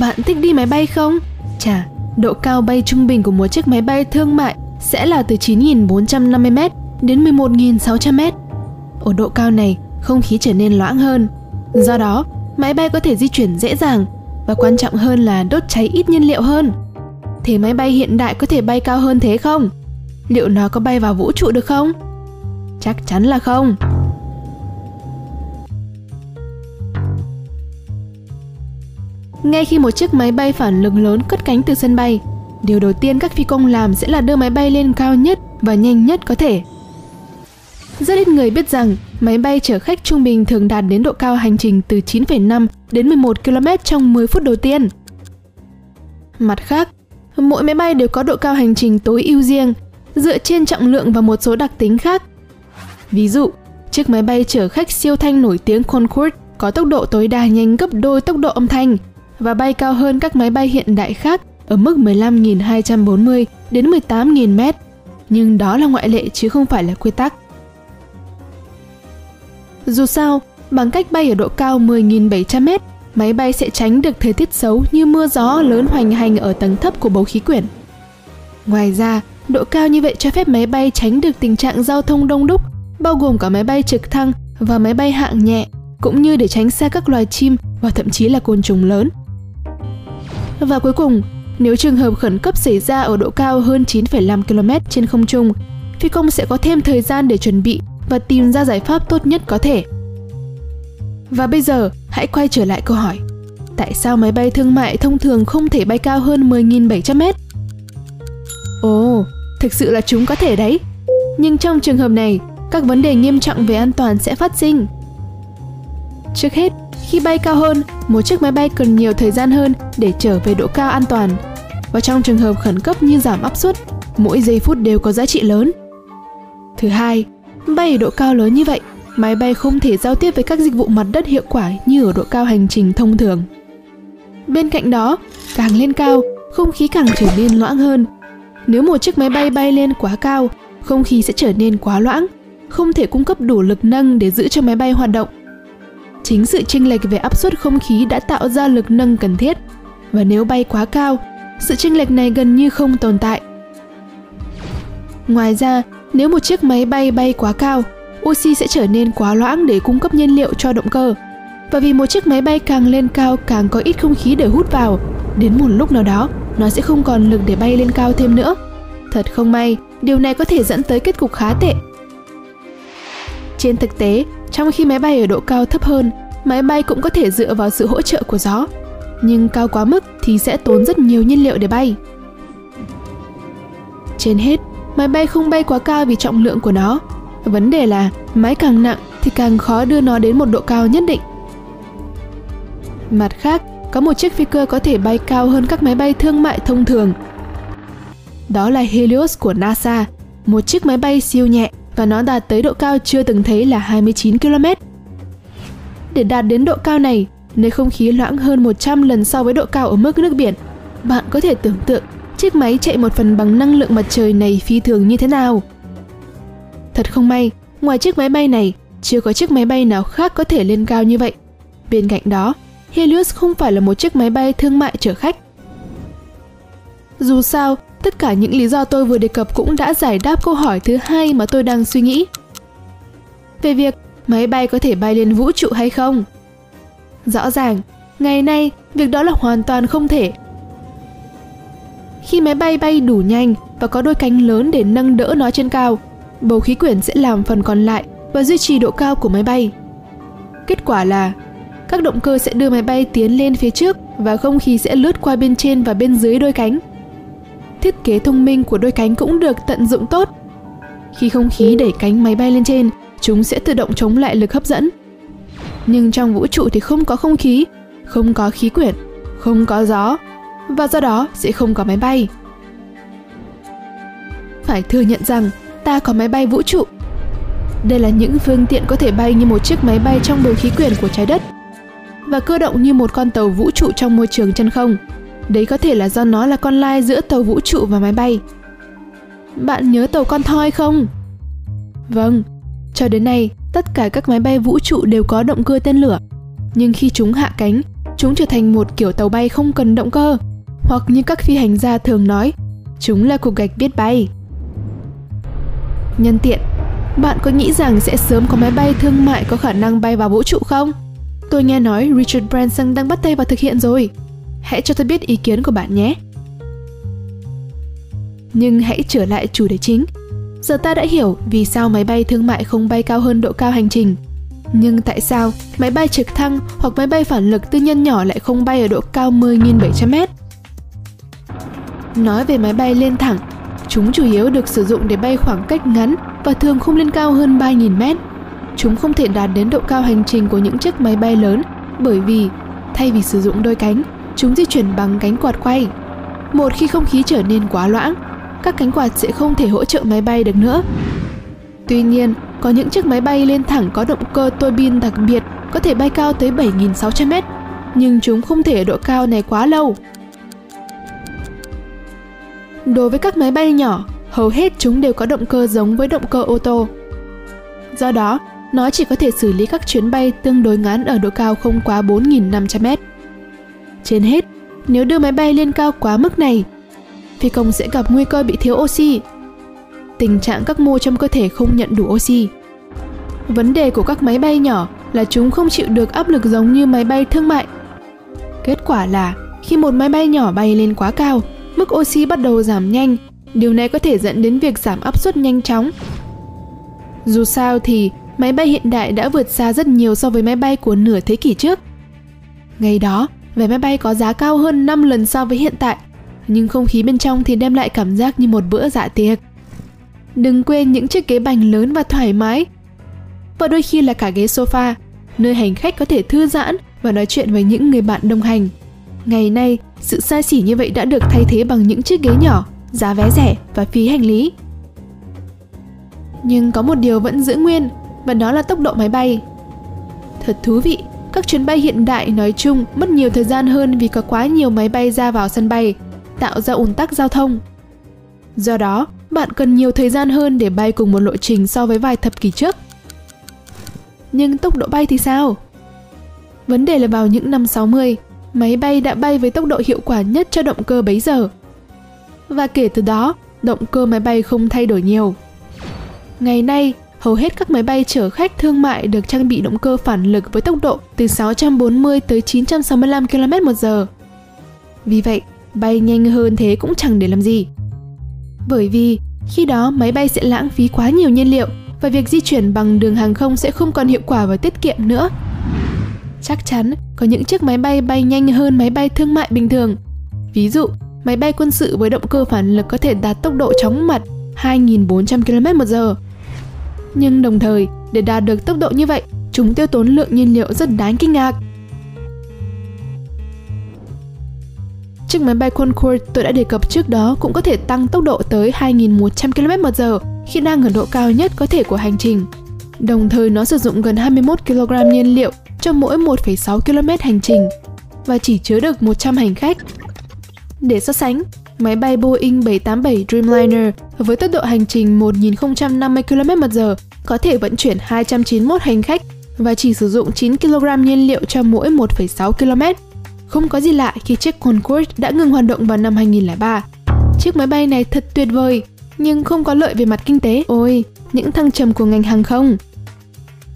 Bạn thích đi máy bay không? Chà, độ cao bay trung bình của một chiếc máy bay thương mại sẽ là từ 9.450m đến 11.600m. Ở độ cao này, không khí trở nên loãng hơn. Do đó, máy bay có thể di chuyển dễ dàng và quan trọng hơn là đốt cháy ít nhiên liệu hơn. Thế máy bay hiện đại có thể bay cao hơn thế không? Liệu nó có bay vào vũ trụ được không? Chắc chắn là không. Ngay khi một chiếc máy bay phản lực lớn cất cánh từ sân bay, điều đầu tiên các phi công làm sẽ là đưa máy bay lên cao nhất và nhanh nhất có thể. Rất ít người biết rằng máy bay chở khách trung bình thường đạt đến độ cao hành trình từ 9,5 đến 11 km trong 10 phút đầu tiên. Mặt khác, mỗi máy bay đều có độ cao hành trình tối ưu riêng, dựa trên trọng lượng và một số đặc tính khác. Ví dụ, chiếc máy bay chở khách siêu thanh nổi tiếng Concorde có tốc độ tối đa nhanh gấp đôi tốc độ âm thanh và bay cao hơn các máy bay hiện đại khác ở mức 15.240 đến 18.000 mét. Nhưng đó là ngoại lệ chứ không phải là quy tắc. Dù sao, bằng cách bay ở độ cao 10.700 mét, máy bay sẽ tránh được thời tiết xấu như mưa gió lớn hoành hành ở tầng thấp của bầu khí quyển. Ngoài ra, độ cao như vậy cho phép máy bay tránh được tình trạng giao thông đông đúc, bao gồm cả máy bay trực thăng và máy bay hạng nhẹ, cũng như để tránh xa các loài chim và thậm chí là côn trùng lớn. Và cuối cùng, nếu trường hợp khẩn cấp xảy ra ở độ cao hơn 9,5 km trên không trung, phi công sẽ có thêm thời gian để chuẩn bị và tìm ra giải pháp tốt nhất có thể. Và bây giờ, hãy quay trở lại câu hỏi. Tại sao máy bay thương mại thông thường không thể bay cao hơn 10.700 mét? Ồ, thực sự là chúng có thể đấy. Nhưng trong trường hợp này, các vấn đề nghiêm trọng về an toàn sẽ phát sinh. Trước hết, khi bay cao hơn, một chiếc máy bay cần nhiều thời gian hơn để trở về độ cao an toàn. Và trong trường hợp khẩn cấp như giảm áp suất, mỗi giây phút đều có giá trị lớn. Thứ hai, bay ở độ cao lớn như vậy, máy bay không thể giao tiếp với các dịch vụ mặt đất hiệu quả như ở độ cao hành trình thông thường. Bên cạnh đó, càng lên cao, không khí càng trở nên loãng hơn. Nếu một chiếc máy bay bay lên quá cao, không khí sẽ trở nên quá loãng, không thể cung cấp đủ lực nâng để giữ cho máy bay hoạt động. Chính sự chênh lệch về áp suất không khí đã tạo ra lực nâng cần thiết, và nếu bay quá cao, sự chênh lệch này gần như không tồn tại. Ngoài ra, nếu một chiếc máy bay bay quá cao, oxy sẽ trở nên quá loãng để cung cấp nhiên liệu cho động cơ. Và vì một chiếc máy bay càng lên cao càng có ít không khí để hút vào, đến một lúc nào đó, nó sẽ không còn lực để bay lên cao thêm nữa. Thật không may, điều này có thể dẫn tới kết cục khá tệ. Trên thực tế, trong khi máy bay ở độ cao thấp hơn, máy bay cũng có thể dựa vào sự hỗ trợ của gió. Nhưng cao quá mức thì sẽ tốn rất nhiều nhiên liệu để bay. Trên hết, máy bay không bay quá cao vì trọng lượng của nó. Vấn đề là máy càng nặng thì càng khó đưa nó đến một độ cao nhất định. Mặt khác, có một chiếc phi cơ có thể bay cao hơn các máy bay thương mại thông thường. Đó là Helios của NASA, một chiếc máy bay siêu nhẹ và nó đạt tới độ cao chưa từng thấy là 29 km. Để đạt đến độ cao này, nơi không khí loãng hơn 100 lần so với độ cao ở mức nước biển, bạn có thể tưởng tượng chiếc máy chạy một phần bằng năng lượng mặt trời này phi thường như thế nào. Thật không may, ngoài chiếc máy bay này, chưa có chiếc máy bay nào khác có thể lên cao như vậy. Bên cạnh đó, Helios không phải là một chiếc máy bay thương mại chở khách. Dù sao, tất cả những lý do tôi vừa đề cập cũng đã giải đáp câu hỏi thứ hai mà tôi đang suy nghĩ. Về việc máy bay có thể bay lên vũ trụ hay không? Rõ ràng, ngày nay việc đó là hoàn toàn không thể khi máy bay bay đủ nhanh và có đôi cánh lớn để nâng đỡ nó trên cao, bầu khí quyển sẽ làm phần còn lại và duy trì độ cao của máy bay. Kết quả là các động cơ sẽ đưa máy bay tiến lên phía trước và không khí sẽ lướt qua bên trên và bên dưới đôi cánh. Thiết kế thông minh của đôi cánh cũng được tận dụng tốt. Khi không khí đẩy cánh máy bay lên trên, chúng sẽ tự động chống lại lực hấp dẫn. Nhưng trong vũ trụ thì không có không khí, không có khí quyển, không có gió và do đó sẽ không có máy bay. Phải thừa nhận rằng ta có máy bay vũ trụ. Đây là những phương tiện có thể bay như một chiếc máy bay trong bầu khí quyển của trái đất và cơ động như một con tàu vũ trụ trong môi trường chân không. Đấy có thể là do nó là con lai giữa tàu vũ trụ và máy bay. Bạn nhớ tàu con thoi không? Vâng, cho đến nay, tất cả các máy bay vũ trụ đều có động cơ tên lửa. Nhưng khi chúng hạ cánh, chúng trở thành một kiểu tàu bay không cần động cơ. Hoặc như các phi hành gia thường nói, chúng là cục gạch biết bay. Nhân tiện, bạn có nghĩ rằng sẽ sớm có máy bay thương mại có khả năng bay vào vũ trụ không? Tôi nghe nói Richard Branson đang bắt tay vào thực hiện rồi. Hãy cho tôi biết ý kiến của bạn nhé. Nhưng hãy trở lại chủ đề chính. Giờ ta đã hiểu vì sao máy bay thương mại không bay cao hơn độ cao hành trình. Nhưng tại sao máy bay trực thăng hoặc máy bay phản lực tư nhân nhỏ lại không bay ở độ cao 10.700m? Nói về máy bay lên thẳng, chúng chủ yếu được sử dụng để bay khoảng cách ngắn và thường không lên cao hơn 3.000m. Chúng không thể đạt đến độ cao hành trình của những chiếc máy bay lớn bởi vì thay vì sử dụng đôi cánh, chúng di chuyển bằng cánh quạt quay. Một khi không khí trở nên quá loãng, các cánh quạt sẽ không thể hỗ trợ máy bay được nữa. Tuy nhiên, có những chiếc máy bay lên thẳng có động cơ tua bin đặc biệt có thể bay cao tới 7.600 mét, nhưng chúng không thể ở độ cao này quá lâu. Đối với các máy bay nhỏ, hầu hết chúng đều có động cơ giống với động cơ ô tô. Do đó, nó chỉ có thể xử lý các chuyến bay tương đối ngắn ở độ cao không quá 4.500 mét. Trên hết, nếu đưa máy bay lên cao quá mức này, phi công sẽ gặp nguy cơ bị thiếu oxy. Tình trạng các mô trong cơ thể không nhận đủ oxy. Vấn đề của các máy bay nhỏ là chúng không chịu được áp lực giống như máy bay thương mại. Kết quả là khi một máy bay nhỏ bay lên quá cao, mức oxy bắt đầu giảm nhanh. Điều này có thể dẫn đến việc giảm áp suất nhanh chóng. Dù sao thì máy bay hiện đại đã vượt xa rất nhiều so với máy bay của nửa thế kỷ trước. Ngày đó, vé máy bay có giá cao hơn 5 lần so với hiện tại, nhưng không khí bên trong thì đem lại cảm giác như một bữa dạ tiệc. Đừng quên những chiếc ghế bành lớn và thoải mái, và đôi khi là cả ghế sofa, nơi hành khách có thể thư giãn và nói chuyện với những người bạn đồng hành. Ngày nay, sự xa xỉ như vậy đã được thay thế bằng những chiếc ghế nhỏ, giá vé rẻ và phí hành lý. Nhưng có một điều vẫn giữ nguyên, và đó là tốc độ máy bay. Thật thú vị, các chuyến bay hiện đại nói chung mất nhiều thời gian hơn vì có quá nhiều máy bay ra vào sân bay, tạo ra ùn tắc giao thông. Do đó, bạn cần nhiều thời gian hơn để bay cùng một lộ trình so với vài thập kỷ trước. Nhưng tốc độ bay thì sao? Vấn đề là vào những năm 60, máy bay đã bay với tốc độ hiệu quả nhất cho động cơ bấy giờ. Và kể từ đó, động cơ máy bay không thay đổi nhiều. Ngày nay, hầu hết các máy bay chở khách thương mại được trang bị động cơ phản lực với tốc độ từ 640 tới 965 km một giờ. Vì vậy, bay nhanh hơn thế cũng chẳng để làm gì. Bởi vì khi đó máy bay sẽ lãng phí quá nhiều nhiên liệu và việc di chuyển bằng đường hàng không sẽ không còn hiệu quả và tiết kiệm nữa. Chắc chắn có những chiếc máy bay bay nhanh hơn máy bay thương mại bình thường. Ví dụ, máy bay quân sự với động cơ phản lực có thể đạt tốc độ chóng mặt 2.400 km một giờ. Nhưng đồng thời, để đạt được tốc độ như vậy, chúng tiêu tốn lượng nhiên liệu rất đáng kinh ngạc. Chiếc máy bay Concorde tôi đã đề cập trước đó cũng có thể tăng tốc độ tới 2.100 km một giờ khi đang ở độ cao nhất có thể của hành trình. Đồng thời nó sử dụng gần 21 kg nhiên liệu cho mỗi 1,6 km hành trình và chỉ chứa được 100 hành khách. Để so sánh, máy bay Boeing 787 Dreamliner với tốc độ hành trình 1.050 km một giờ có thể vận chuyển 291 hành khách và chỉ sử dụng 9 kg nhiên liệu cho mỗi 1,6 km. Không có gì lạ khi chiếc Concorde đã ngừng hoạt động vào năm 2003. Chiếc máy bay này thật tuyệt vời, nhưng không có lợi về mặt kinh tế. Ôi, những thăng trầm của ngành hàng không.